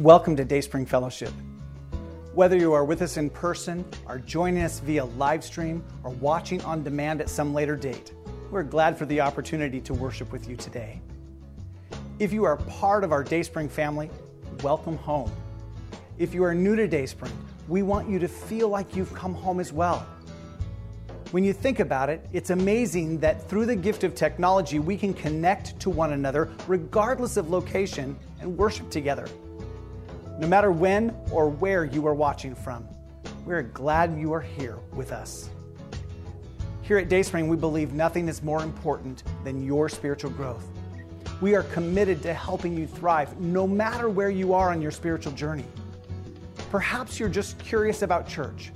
Welcome to Dayspring Fellowship. Whether you are with us in person, are joining us via live stream, or watching on demand at some later date, we're glad for the opportunity to worship with you today. If you are part of our Dayspring family, welcome home. If you are new to Dayspring, we want you to feel like you've come home as well. When you think about it, it's amazing that through the gift of technology, we can connect to one another regardless of location and worship together. No matter when or where you are watching from, we're glad you are here with us. Here at Dayspring, we believe nothing is more important than your spiritual growth. We are committed to helping you thrive no matter where you are on your spiritual journey. Perhaps you're just curious about church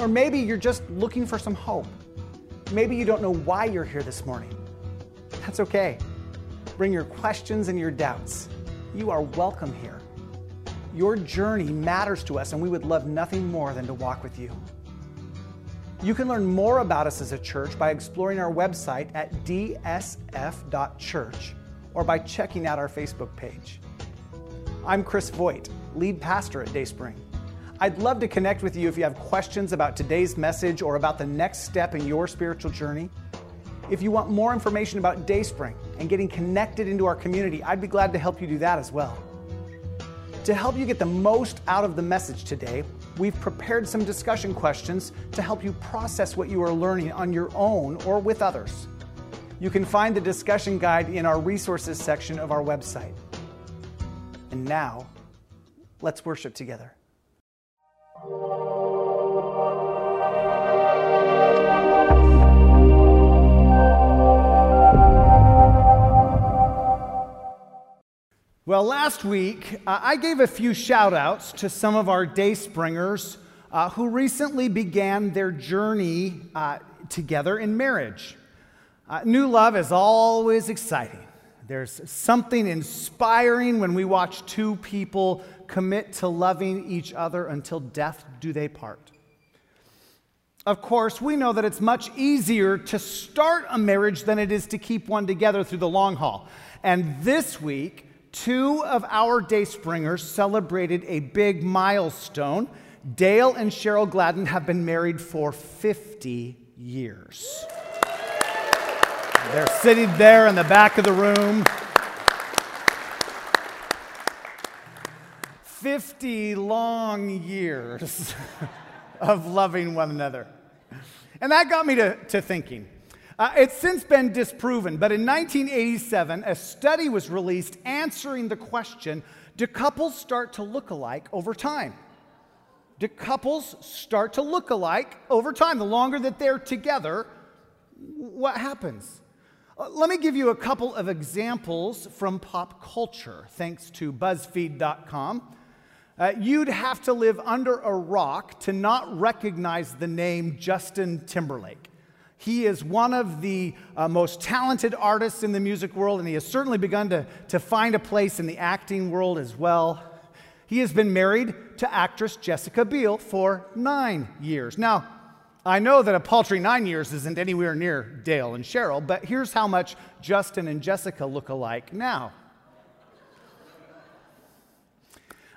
or maybe you're just looking for some hope. Maybe you don't know why you're here this morning. That's okay. Bring your questions and your doubts. You are welcome here. Your journey matters to us, and we would love nothing more than to walk with you. You can learn more about us as a church by exploring our website at dsf.church or by checking out our Facebook page. I'm Chris Voigt, lead pastor at Dayspring. I'd love to connect with you if you have questions about today's message or about the next step in your spiritual journey. If you want more information about Dayspring and getting connected into our community, I'd be glad to help you do that as well. To help you get the most out of the message today, we've prepared some discussion questions to help you process what you are learning on your own or with others. You can find the discussion guide in our resources section of our website. And now, let's worship together. Well, last week, uh, I gave a few shout outs to some of our day springers uh, who recently began their journey uh, together in marriage. Uh, new love is always exciting. There's something inspiring when we watch two people commit to loving each other until death do they part. Of course, we know that it's much easier to start a marriage than it is to keep one together through the long haul. And this week, two of our Dayspringers celebrated a big milestone. Dale and Cheryl Gladden have been married for 50 years. They're sitting there in the back of the room. 50 long years of loving one another. And that got me to, to thinking. Uh, it's since been disproven, but in 1987, a study was released answering the question Do couples start to look alike over time? Do couples start to look alike over time? The longer that they're together, what happens? Uh, let me give you a couple of examples from pop culture, thanks to BuzzFeed.com. Uh, you'd have to live under a rock to not recognize the name Justin Timberlake. He is one of the uh, most talented artists in the music world, and he has certainly begun to, to find a place in the acting world as well. He has been married to actress Jessica Biel for nine years. Now, I know that a paltry nine years isn't anywhere near Dale and Cheryl, but here's how much Justin and Jessica look alike now.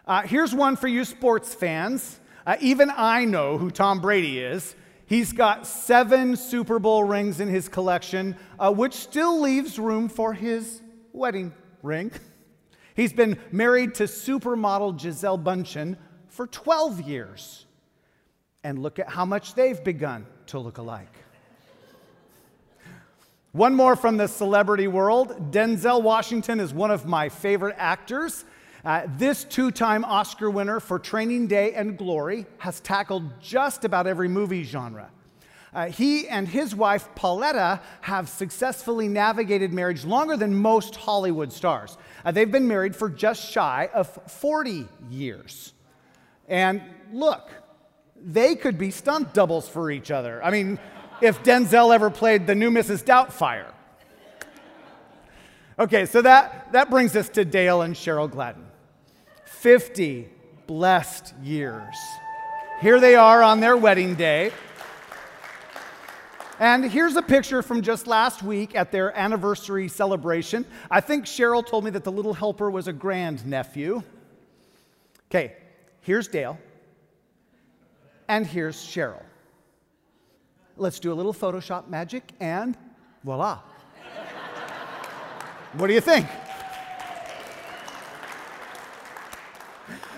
Uh, here's one for you sports fans. Uh, even I know who Tom Brady is. He's got seven Super Bowl rings in his collection, uh, which still leaves room for his wedding ring. He's been married to supermodel Gisele Bündchen for 12 years. And look at how much they've begun to look alike. One more from the celebrity world Denzel Washington is one of my favorite actors. Uh, this two time Oscar winner for Training Day and Glory has tackled just about every movie genre. Uh, he and his wife, Pauletta, have successfully navigated marriage longer than most Hollywood stars. Uh, they've been married for just shy of 40 years. And look, they could be stunt doubles for each other. I mean, if Denzel ever played the new Mrs. Doubtfire. Okay, so that, that brings us to Dale and Cheryl Gladden. 50 blessed years. Here they are on their wedding day. And here's a picture from just last week at their anniversary celebration. I think Cheryl told me that the little helper was a grandnephew. Okay, here's Dale, and here's Cheryl. Let's do a little Photoshop magic, and voila. what do you think?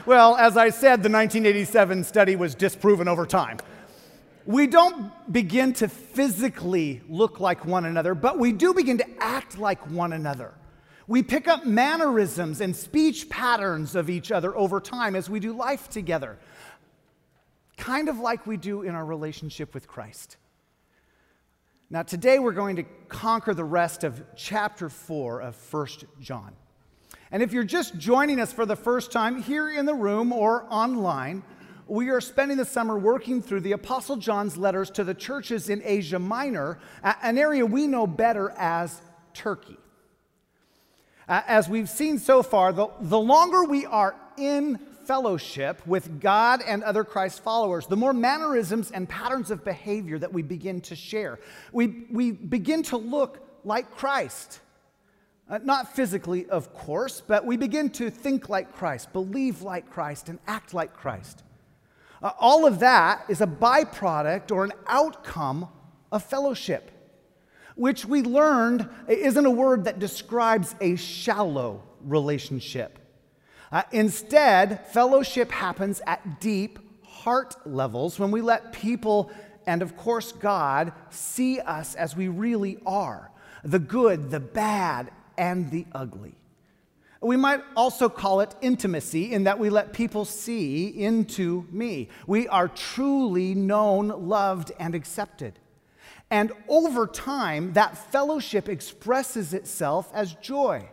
Well, as I said, the 1987 study was disproven over time. We don't begin to physically look like one another, but we do begin to act like one another. We pick up mannerisms and speech patterns of each other over time as we do life together, kind of like we do in our relationship with Christ. Now, today we're going to conquer the rest of chapter 4 of 1 John. And if you're just joining us for the first time here in the room or online, we are spending the summer working through the Apostle John's letters to the churches in Asia Minor, an area we know better as Turkey. As we've seen so far, the, the longer we are in fellowship with God and other Christ followers, the more mannerisms and patterns of behavior that we begin to share. We, we begin to look like Christ. Uh, not physically, of course, but we begin to think like Christ, believe like Christ, and act like Christ. Uh, all of that is a byproduct or an outcome of fellowship which we learned isn't a word that describes a shallow relationship. Uh, instead, fellowship happens at deep heart levels when we let people and, of course, God see us as we really are the good, the bad, and the ugly. We might also call it intimacy in that we let people see into me. We are truly known, loved, and accepted. And over time, that fellowship expresses itself as joy,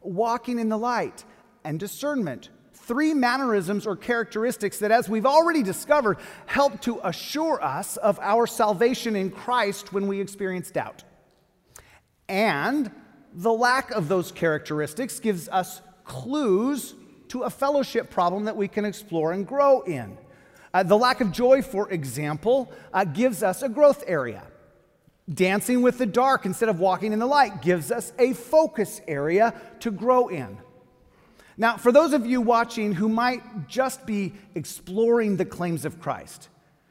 walking in the light, and discernment. Three mannerisms or characteristics that, as we've already discovered, help to assure us of our salvation in Christ when we experience doubt. And the lack of those characteristics gives us clues to a fellowship problem that we can explore and grow in. Uh, the lack of joy, for example, uh, gives us a growth area. Dancing with the dark instead of walking in the light gives us a focus area to grow in. Now, for those of you watching who might just be exploring the claims of Christ,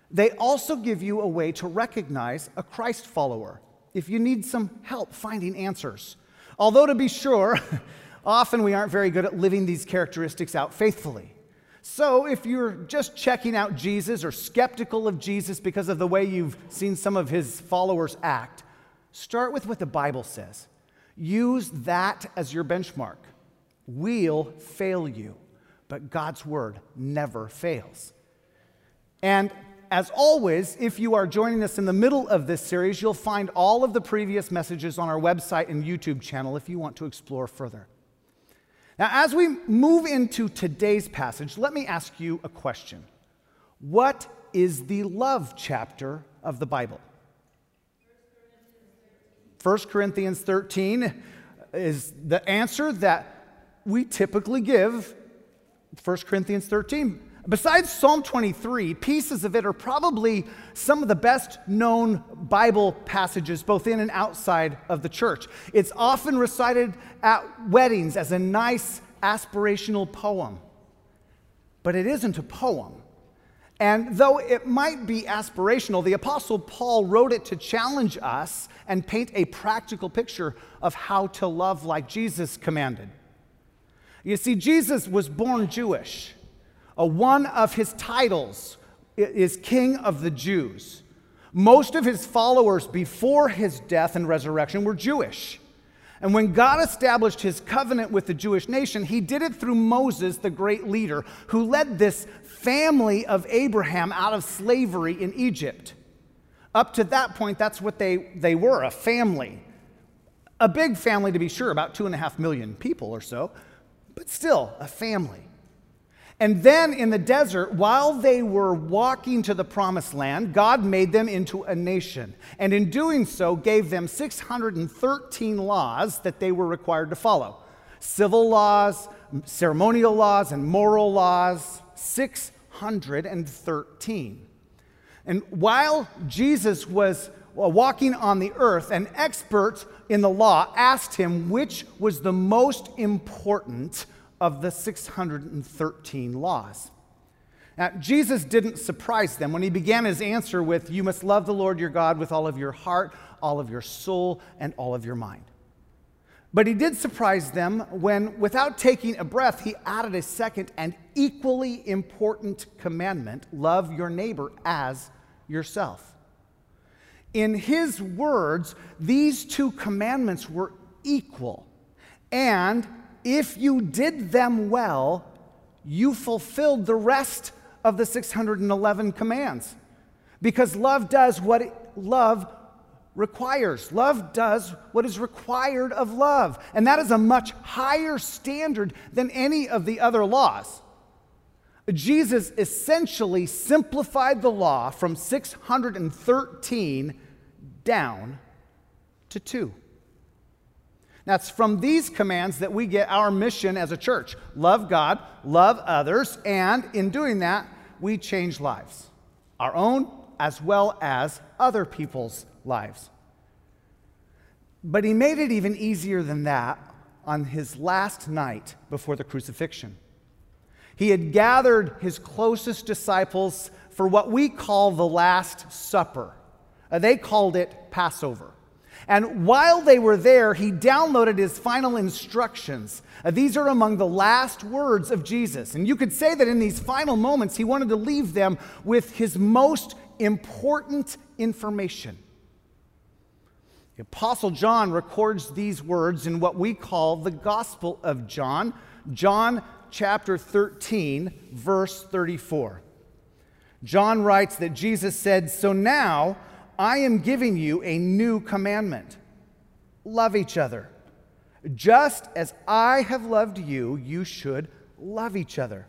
they also give you a way to recognize a Christ follower if you need some help finding answers. Although, to be sure, often we aren't very good at living these characteristics out faithfully. So, if you're just checking out Jesus or skeptical of Jesus because of the way you've seen some of his followers act, start with what the Bible says. Use that as your benchmark. We'll fail you, but God's word never fails. And as always, if you are joining us in the middle of this series, you'll find all of the previous messages on our website and YouTube channel if you want to explore further. Now, as we move into today's passage, let me ask you a question. What is the love chapter of the Bible? 1 Corinthians 13 is the answer that we typically give. 1 Corinthians 13. Besides Psalm 23, pieces of it are probably some of the best known Bible passages, both in and outside of the church. It's often recited at weddings as a nice aspirational poem, but it isn't a poem. And though it might be aspirational, the Apostle Paul wrote it to challenge us and paint a practical picture of how to love like Jesus commanded. You see, Jesus was born Jewish. Uh, one of his titles is King of the Jews. Most of his followers before his death and resurrection were Jewish. And when God established his covenant with the Jewish nation, he did it through Moses, the great leader, who led this family of Abraham out of slavery in Egypt. Up to that point, that's what they, they were a family. A big family, to be sure, about two and a half million people or so, but still a family. And then in the desert, while they were walking to the promised land, God made them into a nation. And in doing so, gave them 613 laws that they were required to follow civil laws, ceremonial laws, and moral laws. 613. And while Jesus was uh, walking on the earth, an expert in the law asked him which was the most important of the 613 laws. Now, Jesus didn't surprise them when he began his answer with, You must love the Lord your God with all of your heart, all of your soul, and all of your mind. But he did surprise them when, without taking a breath, he added a second and equally important commandment love your neighbor as yourself. In his words, these two commandments were equal. And if you did them well, you fulfilled the rest of the 611 commands. Because love does what love requires. Love does what is required of love. And that is a much higher standard than any of the other laws. Jesus essentially simplified the law from 613 down to two. That's from these commands that we get our mission as a church love God, love others, and in doing that, we change lives, our own as well as other people's lives. But he made it even easier than that on his last night before the crucifixion. He had gathered his closest disciples for what we call the Last Supper. Uh, they called it Passover. And while they were there, he downloaded his final instructions. Uh, these are among the last words of Jesus. And you could say that in these final moments, he wanted to leave them with his most important information. The Apostle John records these words in what we call the Gospel of John, John chapter 13, verse 34. John writes that Jesus said, So now, I am giving you a new commandment love each other. Just as I have loved you, you should love each other.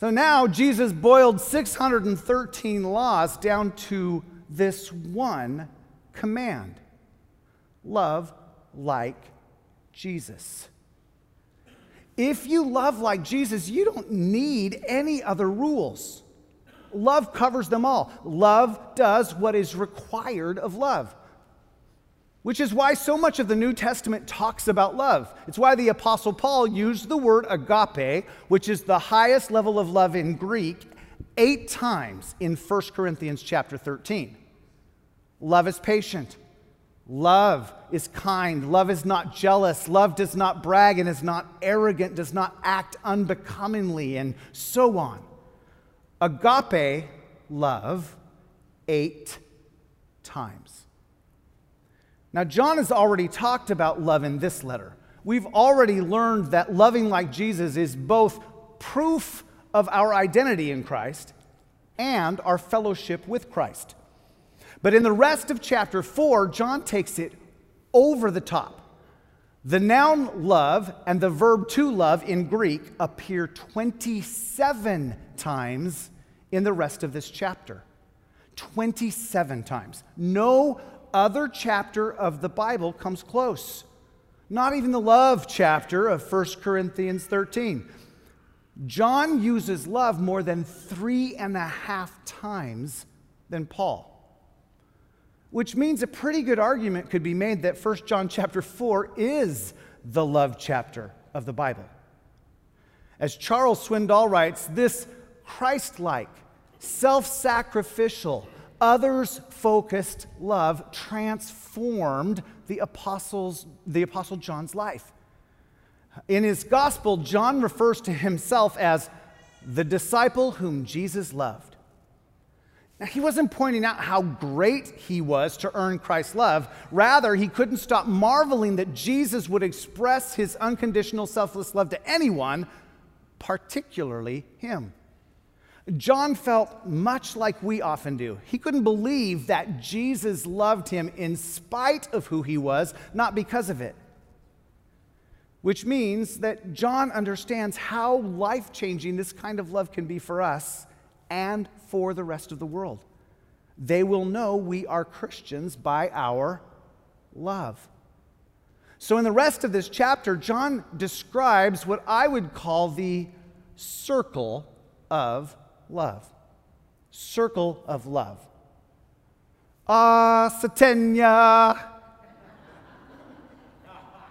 So now Jesus boiled 613 laws down to this one command love like Jesus. If you love like Jesus, you don't need any other rules. Love covers them all. Love does what is required of love. Which is why so much of the New Testament talks about love. It's why the Apostle Paul used the word agape, which is the highest level of love in Greek, eight times in 1 Corinthians chapter 13. Love is patient. Love is kind. Love is not jealous. Love does not brag and is not arrogant, does not act unbecomingly, and so on agape love eight times. Now, John has already talked about love in this letter. We've already learned that loving like Jesus is both proof of our identity in Christ and our fellowship with Christ. But in the rest of chapter 4, John takes it over the top. The noun love and the verb to love in Greek appear 27 times in the rest of this chapter. 27 times. No other chapter of the Bible comes close. Not even the love chapter of 1 Corinthians 13. John uses love more than three and a half times than Paul. Which means a pretty good argument could be made that 1 John chapter 4 is the love chapter of the Bible. As Charles Swindoll writes, this Christ like, self sacrificial, others focused love transformed the, apostles, the Apostle John's life. In his gospel, John refers to himself as the disciple whom Jesus loved. Now, he wasn't pointing out how great he was to earn Christ's love. Rather, he couldn't stop marveling that Jesus would express his unconditional, selfless love to anyone, particularly him. John felt much like we often do. He couldn't believe that Jesus loved him in spite of who he was, not because of it. Which means that John understands how life changing this kind of love can be for us and for the rest of the world. They will know we are Christians by our love. So, in the rest of this chapter, John describes what I would call the circle of love. Circle of love. Ah, Satenya.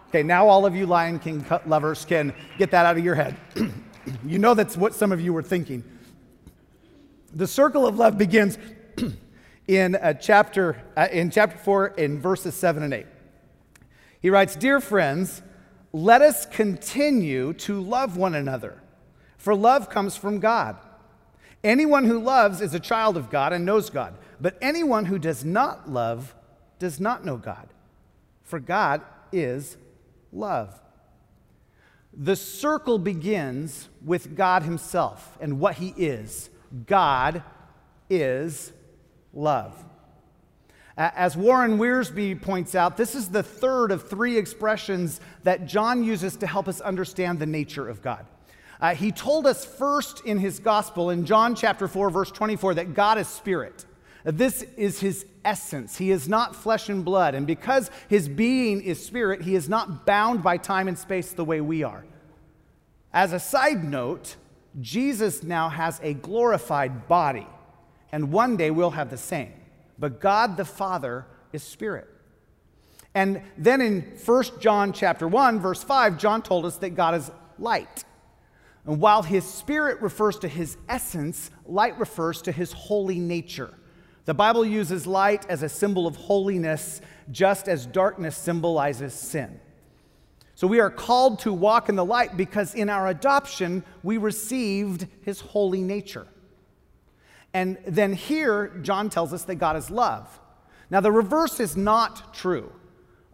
Okay, now all of you Lion King lovers can get that out of your head. you know that's what some of you were thinking. The circle of love begins in uh, chapter uh, in chapter 4 in verses 7 and 8. He writes, "Dear friends, let us continue to love one another, for love comes from God. Anyone who loves is a child of God and knows God, but anyone who does not love does not know God, for God is love." The circle begins with God Himself and what He is. God is love. As Warren Wiersbe points out, this is the third of three expressions that John uses to help us understand the nature of God. Uh, he told us first in his gospel, in John chapter 4, verse 24, that God is spirit. This is his essence. He is not flesh and blood. And because his being is spirit, he is not bound by time and space the way we are. As a side note, Jesus now has a glorified body, and one day we'll have the same. But God the Father is spirit. And then in 1 John chapter 1 verse 5 John told us that God is light. And while his spirit refers to his essence, light refers to his holy nature. The Bible uses light as a symbol of holiness just as darkness symbolizes sin. So we are called to walk in the light because in our adoption, we received his holy nature. And then here, John tells us that God is love. Now, the reverse is not true.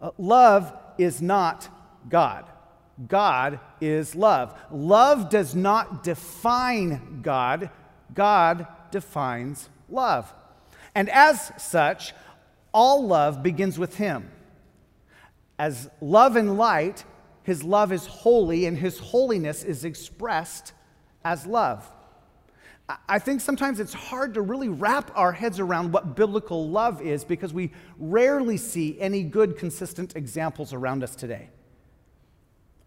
Uh, love is not God. God is love. Love does not define God, God defines love. And as such, all love begins with Him. As love and light, his love is holy, and his holiness is expressed as love. I think sometimes it's hard to really wrap our heads around what biblical love is because we rarely see any good, consistent examples around us today.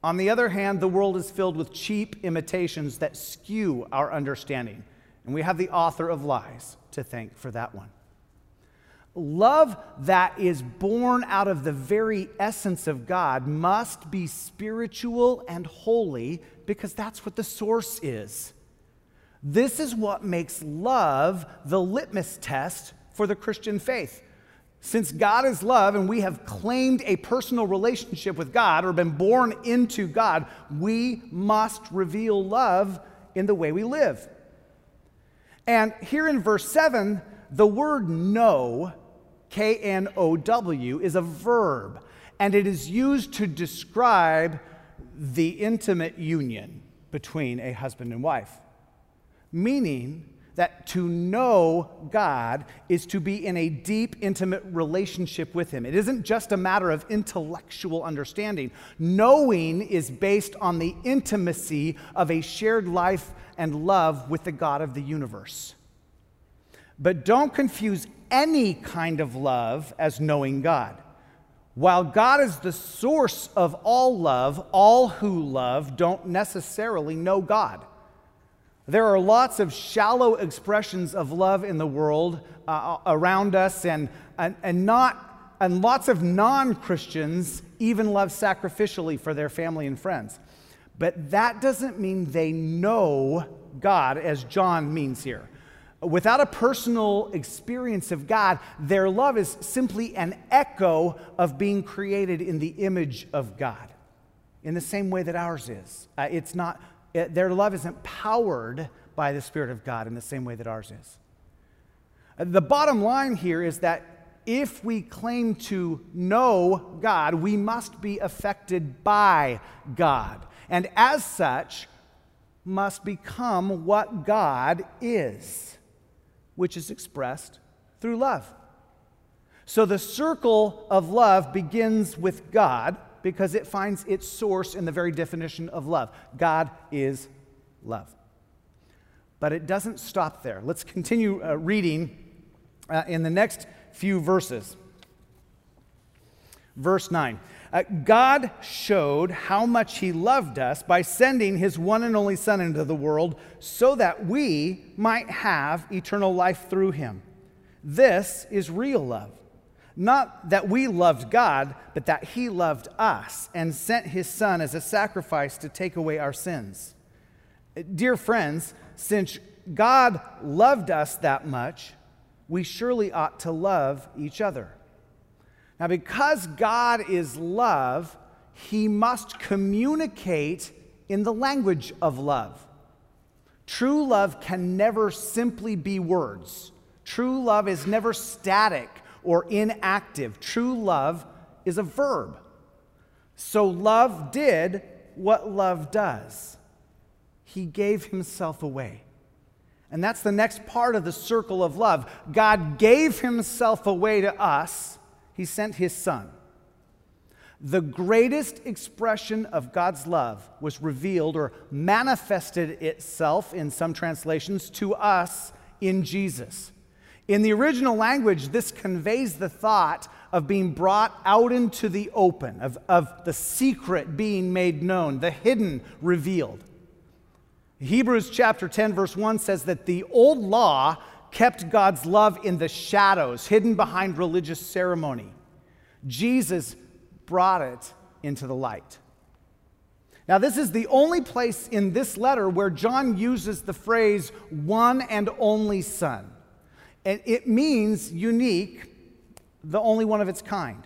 On the other hand, the world is filled with cheap imitations that skew our understanding, and we have the author of lies to thank for that one. Love that is born out of the very essence of God must be spiritual and holy because that's what the source is. This is what makes love the litmus test for the Christian faith. Since God is love and we have claimed a personal relationship with God or been born into God, we must reveal love in the way we live. And here in verse 7, the word know K N O W, is a verb, and it is used to describe the intimate union between a husband and wife. Meaning that to know God is to be in a deep, intimate relationship with Him. It isn't just a matter of intellectual understanding. Knowing is based on the intimacy of a shared life and love with the God of the universe. But don't confuse any kind of love as knowing God. While God is the source of all love, all who love don't necessarily know God. There are lots of shallow expressions of love in the world uh, around us, and, and, and, not, and lots of non Christians even love sacrificially for their family and friends. But that doesn't mean they know God, as John means here. Without a personal experience of God, their love is simply an echo of being created in the image of God, in the same way that ours is. Uh, it's not, it, uh, their love isn't powered by the Spirit of God in the same way that ours is. Uh, the bottom line here is that if we claim to know God, we must be affected by God. And as such, must become what God is which is expressed through love. So the circle of love begins with God because it finds its source in the very definition of love. God is love. But it doesn't stop there. Let's continue uh, reading uh, in the next few verses. Verse 9 uh, God showed how much He loved us by sending His one and only Son into the world so that we might have eternal life through Him. This is real love. Not that we loved God, but that He loved us and sent His Son as a sacrifice to take away our sins. Dear friends, since God loved us that much, we surely ought to love each other. Now, because God is love, He must communicate in the language of love. True love can never simply be words. True love is never static or inactive. True love is a verb. So love did what love does He gave Himself away. And that's the next part of the circle of love. God gave Himself away to us, He sent His Son. The greatest expression of God's love was revealed or manifested itself in some translations to us in Jesus. In the original language, this conveys the thought of being brought out into the open, of, of the secret being made known, the hidden revealed. Hebrews chapter 10, verse 1 says that the old law kept God's love in the shadows, hidden behind religious ceremony. Jesus brought it into the light. Now, this is the only place in this letter where John uses the phrase one and only Son. And it means unique, the only one of its kind.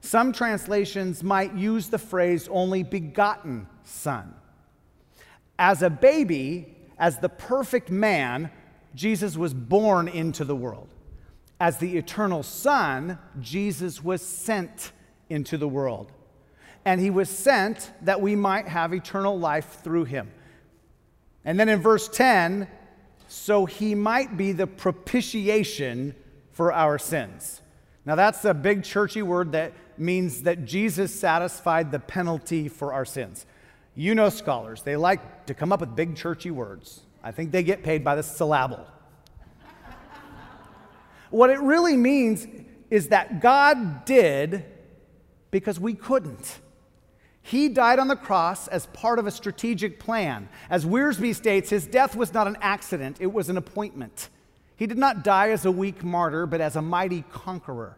Some translations might use the phrase only begotten Son. As a baby, as the perfect man, Jesus was born into the world. As the eternal Son, Jesus was sent into the world. And he was sent that we might have eternal life through him. And then in verse 10, so he might be the propitiation for our sins. Now, that's a big churchy word that means that Jesus satisfied the penalty for our sins. You know scholars, they like to come up with big churchy words. I think they get paid by the syllable. what it really means is that God did because we couldn't. He died on the cross as part of a strategic plan. As Wiersbe states, his death was not an accident, it was an appointment. He did not die as a weak martyr, but as a mighty conqueror.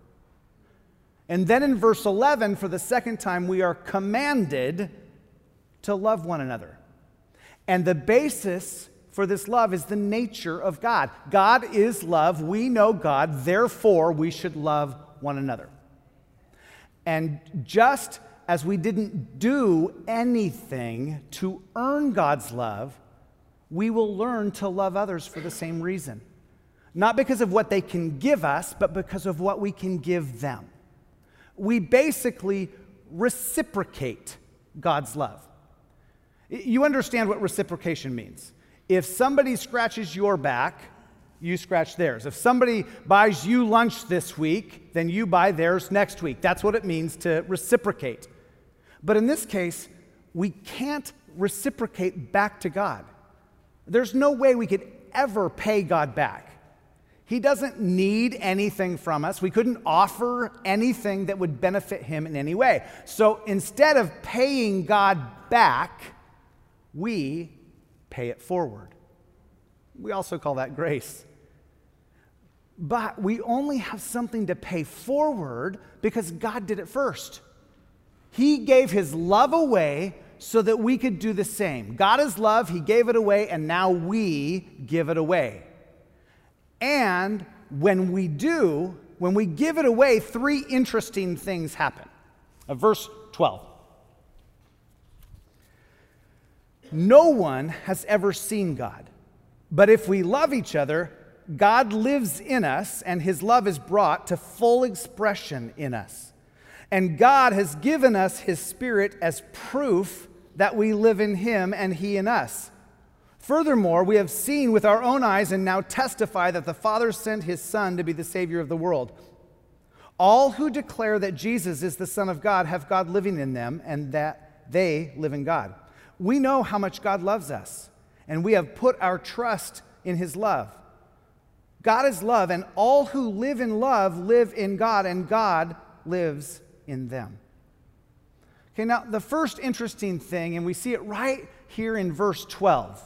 And then in verse 11, for the second time, we are commanded to love one another. And the basis for this love is the nature of God. God is love. We know God, therefore, we should love one another. And just as we didn't do anything to earn God's love, we will learn to love others for the same reason. Not because of what they can give us, but because of what we can give them. We basically reciprocate God's love. You understand what reciprocation means. If somebody scratches your back, you scratch theirs. If somebody buys you lunch this week, then you buy theirs next week. That's what it means to reciprocate. But in this case, we can't reciprocate back to God. There's no way we could ever pay God back. He doesn't need anything from us. We couldn't offer anything that would benefit him in any way. So instead of paying God back, we pay it forward. We also call that grace. But we only have something to pay forward because God did it first. He gave his love away so that we could do the same. God is love, he gave it away, and now we give it away. And when we do, when we give it away, three interesting things happen. Verse 12. No one has ever seen God. But if we love each other, God lives in us and his love is brought to full expression in us. And God has given us his spirit as proof that we live in him and he in us. Furthermore, we have seen with our own eyes and now testify that the Father sent his Son to be the Savior of the world. All who declare that Jesus is the Son of God have God living in them and that they live in God. We know how much God loves us and we have put our trust in his love. God is love, and all who live in love live in God, and God lives in them. Okay, now the first interesting thing, and we see it right here in verse 12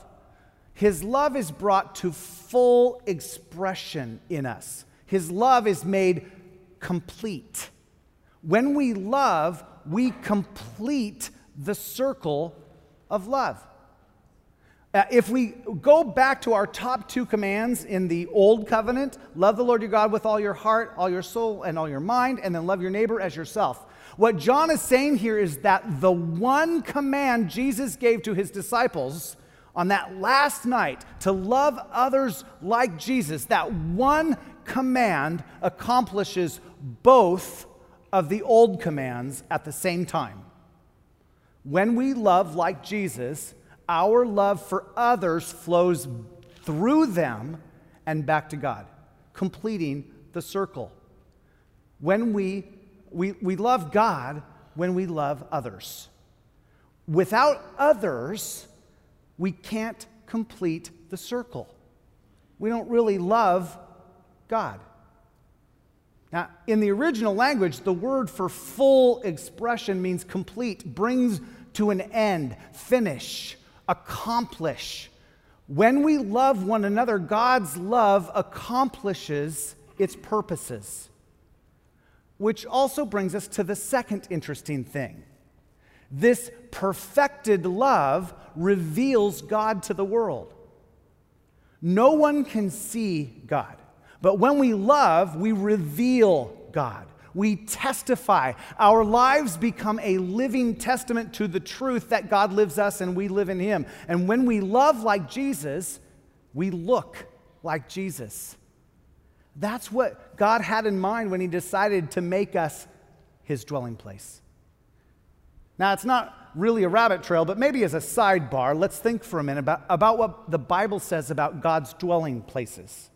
his love is brought to full expression in us. His love is made complete. When we love, we complete the circle of love. Uh, if we go back to our top two commands in the Old Covenant love the Lord your God with all your heart, all your soul, and all your mind, and then love your neighbor as yourself. What John is saying here is that the one command Jesus gave to his disciples on that last night to love others like Jesus, that one command accomplishes both of the old commands at the same time. When we love like Jesus, our love for others flows through them and back to God, completing the circle. When we, we, we love God when we love others. Without others, we can't complete the circle. We don't really love God. Now, in the original language, the word for full expression means complete, brings to an end, finish accomplish. When we love one another, God's love accomplishes its purposes. Which also brings us to the second interesting thing. This perfected love reveals God to the world. No one can see God, but when we love, we reveal God we testify. Our lives become a living testament to the truth that God lives us and we live in Him. And when we love like Jesus, we look like Jesus. That's what God had in mind when He decided to make us His dwelling place. Now, it's not really a rabbit trail, but maybe as a sidebar, let's think for a minute about, about what the Bible says about God's dwelling places.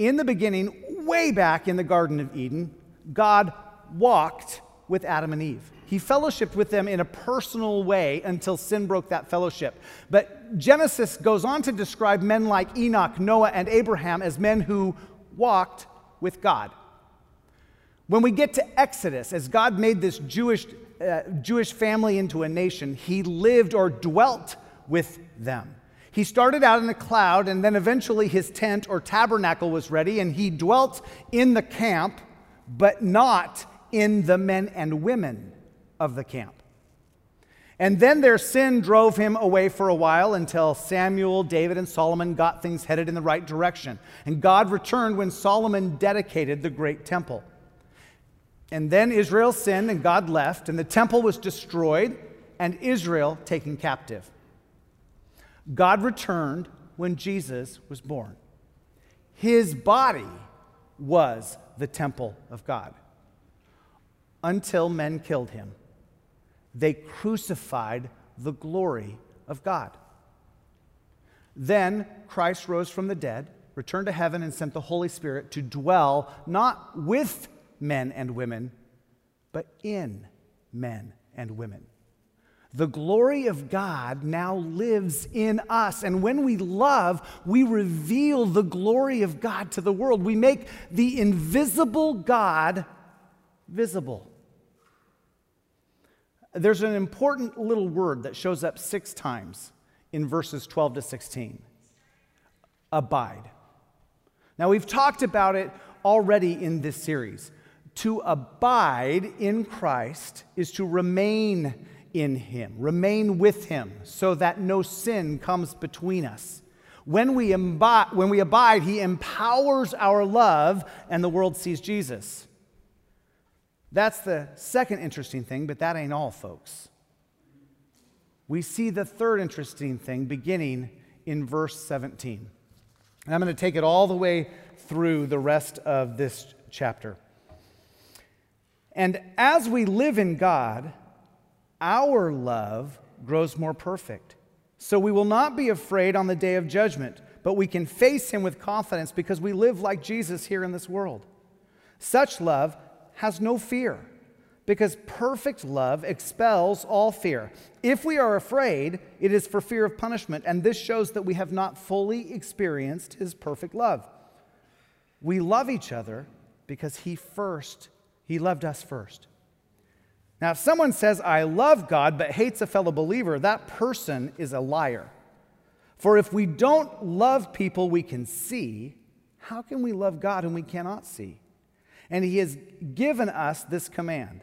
In the beginning, way back in the Garden of Eden, God walked with Adam and Eve. He fellowshipped with them in a personal way until sin broke that fellowship. But Genesis goes on to describe men like Enoch, Noah, and Abraham as men who walked with God. When we get to Exodus, as God made this Jewish, uh, Jewish family into a nation, he lived or dwelt with them. He started out in a cloud, and then eventually his tent or tabernacle was ready, and he dwelt in the camp but not in the men and women of the camp. And then their sin drove him away for a while until Samuel, David, and Solomon got things headed in the right direction. And God returned when Solomon dedicated the great temple. And then Israel sinned and God left, and the temple was destroyed and Israel taken captive. God returned when Jesus was born. His body was the temple of God until men killed him. They crucified the glory of God. Then Christ rose from the dead, returned to heaven, and sent the Holy Spirit to dwell not with men and women, but in men and women. The glory of God now lives in us. And when we love, we reveal the glory of God to the world. We make the invisible God visible. There's an important little word that shows up six times in verses 12 to 16 abide. Now, we've talked about it already in this series. To abide in Christ is to remain in him, remain with him, so that no sin comes between us. When we, imbi- when we abide, he empowers our love, and the world sees Jesus. That's the second interesting thing, but that ain't all, folks. We see the third interesting thing beginning in verse 17. And I'm going to take it all the way through the rest of this chapter. And as we live in God, our love grows more perfect. So we will not be afraid on the day of judgment, but we can face him with confidence because we live like Jesus here in this world. Such love has no fear because perfect love expels all fear. If we are afraid, it is for fear of punishment, and this shows that we have not fully experienced his perfect love. We love each other because he first, he loved us first. Now, if someone says, I love God, but hates a fellow believer, that person is a liar. For if we don't love people we can see, how can we love God whom we cannot see? And he has given us this command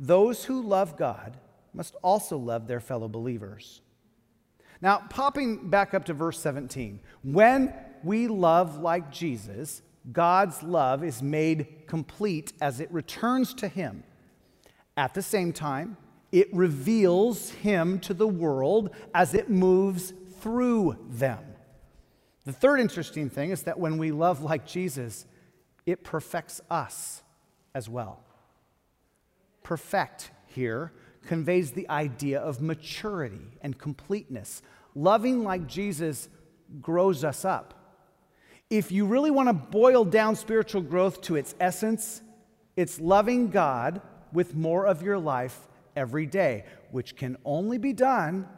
those who love God must also love their fellow believers. Now, popping back up to verse 17, when we love like Jesus, God's love is made complete as it returns to Him. At the same time, it reveals Him to the world as it moves through them. The third interesting thing is that when we love like Jesus, it perfects us as well. Perfect here conveys the idea of maturity and completeness. Loving like Jesus grows us up. If you really want to boil down spiritual growth to its essence, it's loving God with more of your life every day, which can only be done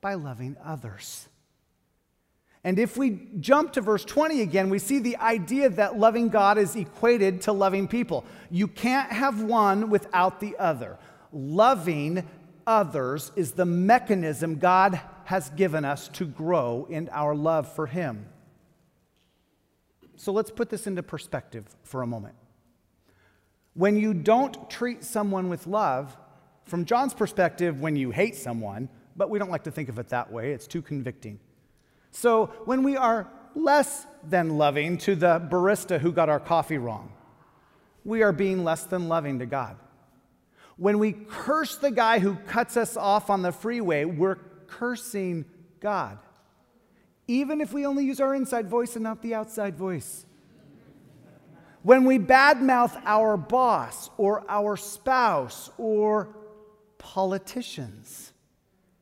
by loving others. And if we jump to verse 20 again, we see the idea that loving God is equated to loving people. You can't have one without the other. Loving others is the mechanism God has given us to grow in our love for Him. So let's put this into perspective for a moment. When you don't treat someone with love, from John's perspective, when you hate someone, but we don't like to think of it that way, it's too convicting. So when we are less than loving to the barista who got our coffee wrong, we are being less than loving to God. When we curse the guy who cuts us off on the freeway, we're cursing God, even if we only use our inside voice and not the outside voice. When we badmouth our boss or our spouse or politicians,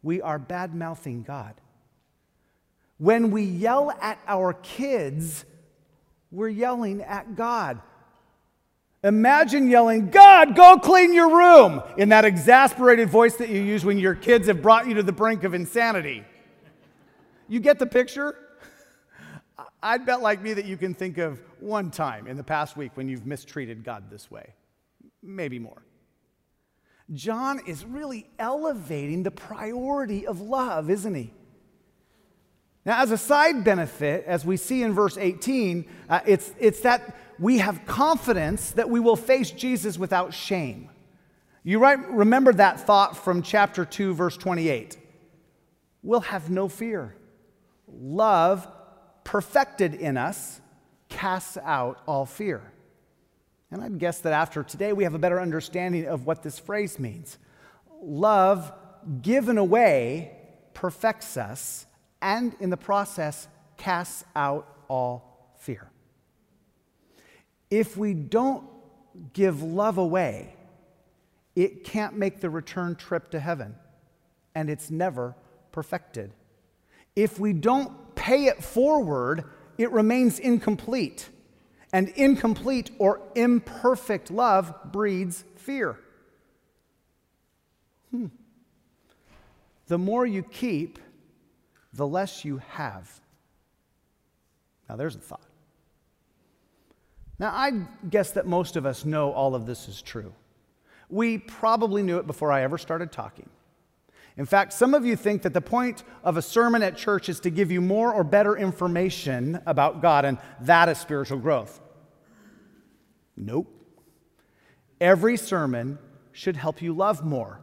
we are badmouthing God. When we yell at our kids, we're yelling at God. Imagine yelling, God, go clean your room, in that exasperated voice that you use when your kids have brought you to the brink of insanity. You get the picture? I'd bet, like me, that you can think of one time in the past week when you've mistreated God this way. Maybe more. John is really elevating the priority of love, isn't he? Now, as a side benefit, as we see in verse 18, uh, it's, it's that we have confidence that we will face Jesus without shame. You right, remember that thought from chapter 2, verse 28. We'll have no fear. Love, perfected in us, casts out all fear. And I'd guess that after today, we have a better understanding of what this phrase means. Love given away perfects us and in the process casts out all fear. If we don't give love away, it can't make the return trip to heaven, and it's never perfected. If we don't pay it forward, it remains incomplete. And incomplete or imperfect love breeds fear. Hmm. The more you keep, the less you have. Now, there's a thought. Now, I guess that most of us know all of this is true. We probably knew it before I ever started talking. In fact, some of you think that the point of a sermon at church is to give you more or better information about God, and that is spiritual growth. Nope. Every sermon should help you love more.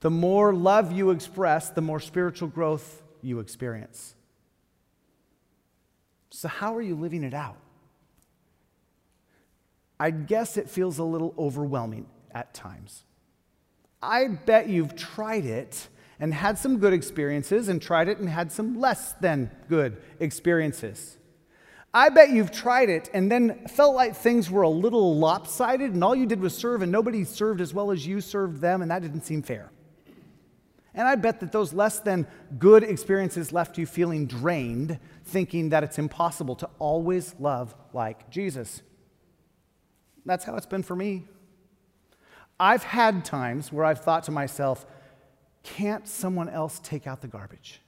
The more love you express, the more spiritual growth you experience. So, how are you living it out? I guess it feels a little overwhelming at times. I bet you've tried it and had some good experiences, and tried it and had some less than good experiences. I bet you've tried it and then felt like things were a little lopsided, and all you did was serve, and nobody served as well as you served them, and that didn't seem fair. And I bet that those less than good experiences left you feeling drained, thinking that it's impossible to always love like Jesus. That's how it's been for me. I've had times where I've thought to myself, can't someone else take out the garbage?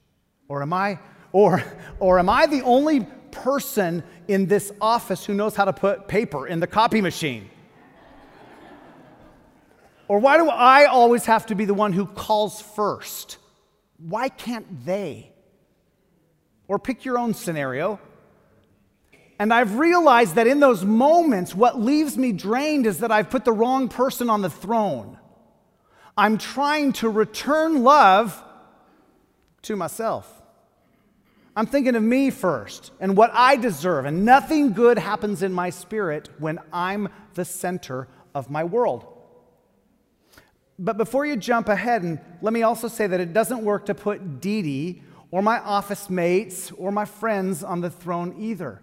Or am I or, or am I the only person in this office who knows how to put paper in the copy machine? Or why do I always have to be the one who calls first? Why can't they? Or pick your own scenario. And I've realized that in those moments, what leaves me drained is that I've put the wrong person on the throne. I'm trying to return love to myself. I'm thinking of me first and what I deserve, and nothing good happens in my spirit when I'm the center of my world. But before you jump ahead, and let me also say that it doesn't work to put Dee Dee or my office mates or my friends on the throne either.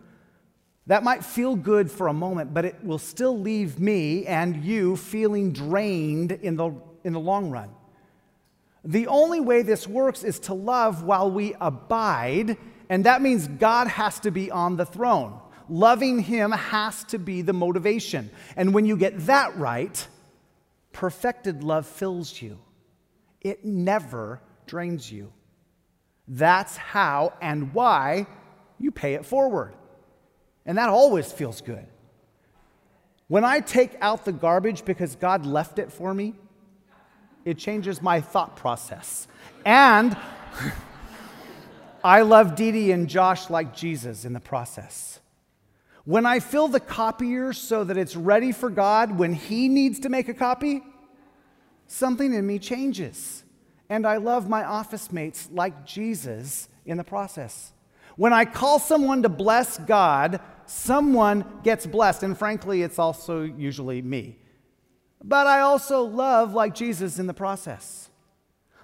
That might feel good for a moment, but it will still leave me and you feeling drained in the, in the long run. The only way this works is to love while we abide, and that means God has to be on the throne. Loving Him has to be the motivation. And when you get that right, perfected love fills you, it never drains you. That's how and why you pay it forward. And that always feels good. When I take out the garbage because God left it for me, it changes my thought process. And I love Dee Dee and Josh like Jesus in the process. When I fill the copier so that it's ready for God when He needs to make a copy, something in me changes. And I love my office mates like Jesus in the process. When I call someone to bless God, someone gets blessed. And frankly, it's also usually me but I also love like Jesus in the process.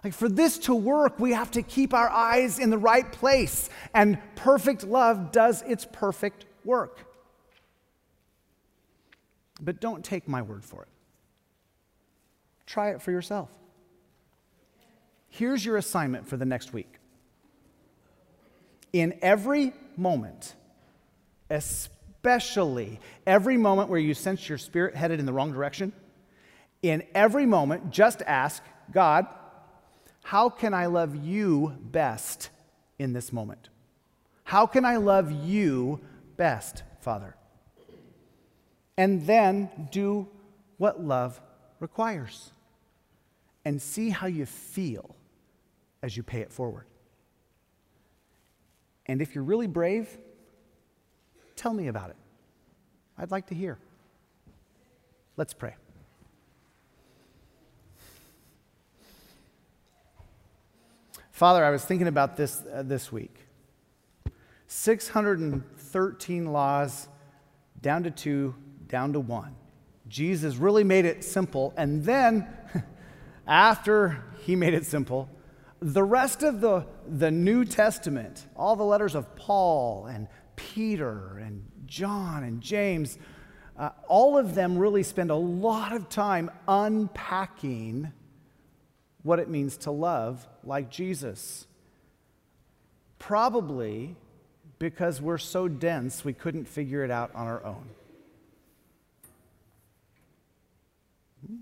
Like for this to work, we have to keep our eyes in the right place, and perfect love does its perfect work. But don't take my word for it. Try it for yourself. Here's your assignment for the next week. In every moment, especially every moment where you sense your spirit headed in the wrong direction, in every moment, just ask God, how can I love you best in this moment? How can I love you best, Father? And then do what love requires and see how you feel as you pay it forward. And if you're really brave, tell me about it. I'd like to hear. Let's pray. Father, I was thinking about this uh, this week 613 laws, down to two, down to one. Jesus really made it simple. And then, after he made it simple, the rest of the, the New Testament, all the letters of Paul and Peter and John and James, uh, all of them really spend a lot of time unpacking what it means to love like Jesus. Probably because we're so dense we couldn't figure it out on our own.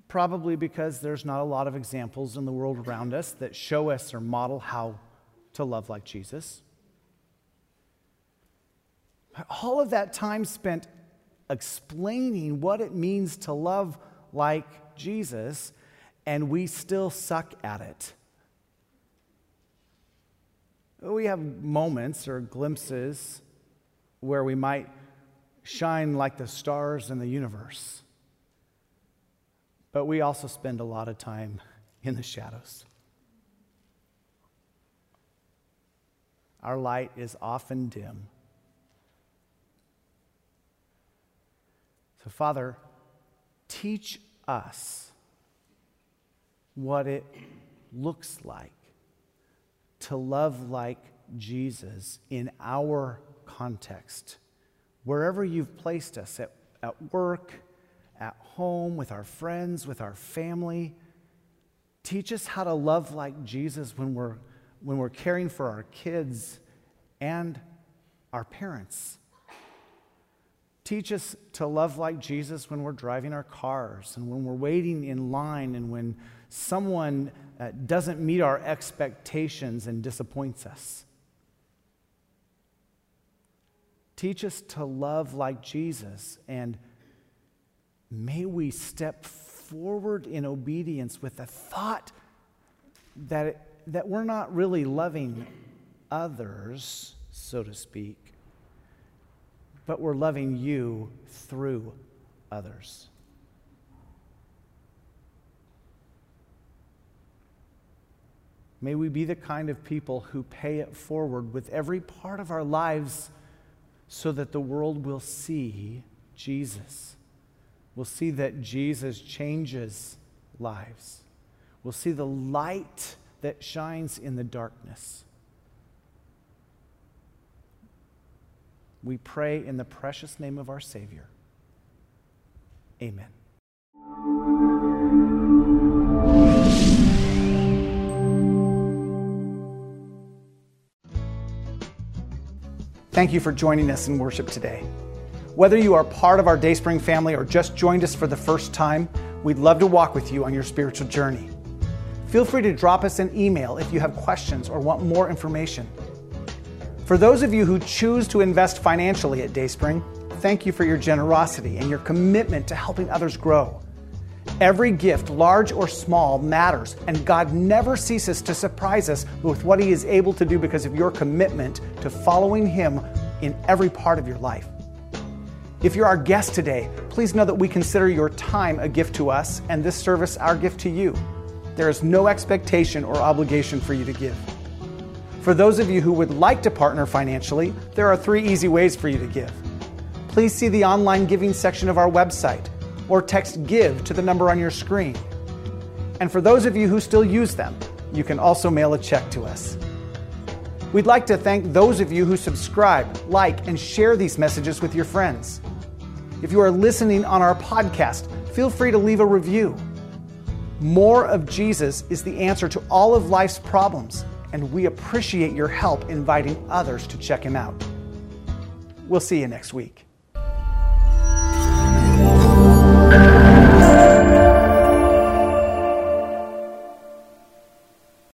Probably because there's not a lot of examples in the world around us that show us or model how to love like Jesus. All of that time spent explaining what it means to love like Jesus and we still suck at it. We have moments or glimpses where we might shine like the stars in the universe, but we also spend a lot of time in the shadows. Our light is often dim. So, Father, teach us what it looks like to love like Jesus in our context. Wherever you've placed us, at, at work, home, with our friends, with our family, teach us how to love like Jesus when we're, when we're caring for our kids and our parents. Teach us to love like Jesus when we're driving our cars and when we're waiting in line and when someone uh, doesn't meet our expectations and disappoints us. Teach us to love like Jesus, and may we step forward in obedience with the thought that, it, that we're not really loving others, so to speak, but we're loving you through others. May we be the kind of people who pay it forward with every part of our lives so that the world will see Jesus. We'll see that Jesus changes lives. We'll see the light that shines in the darkness. We pray in the precious name of our Savior. Amen. Thank you for joining us in worship today. Whether you are part of our Dayspring family or just joined us for the first time, we'd love to walk with you on your spiritual journey. Feel free to drop us an email if you have questions or want more information. For those of you who choose to invest financially at Dayspring, thank you for your generosity and your commitment to helping others grow. Every gift, large or small, matters, and God never ceases to surprise us with what He is able to do because of your commitment to following Him in every part of your life. If you're our guest today, please know that we consider your time a gift to us and this service our gift to you. There is no expectation or obligation for you to give. For those of you who would like to partner financially, there are three easy ways for you to give. Please see the online giving section of our website or text GIVE to the number on your screen. And for those of you who still use them, you can also mail a check to us. We'd like to thank those of you who subscribe, like, and share these messages with your friends. If you are listening on our podcast, feel free to leave a review. More of Jesus is the answer to all of life's problems, and we appreciate your help inviting others to check him out. We'll see you next week.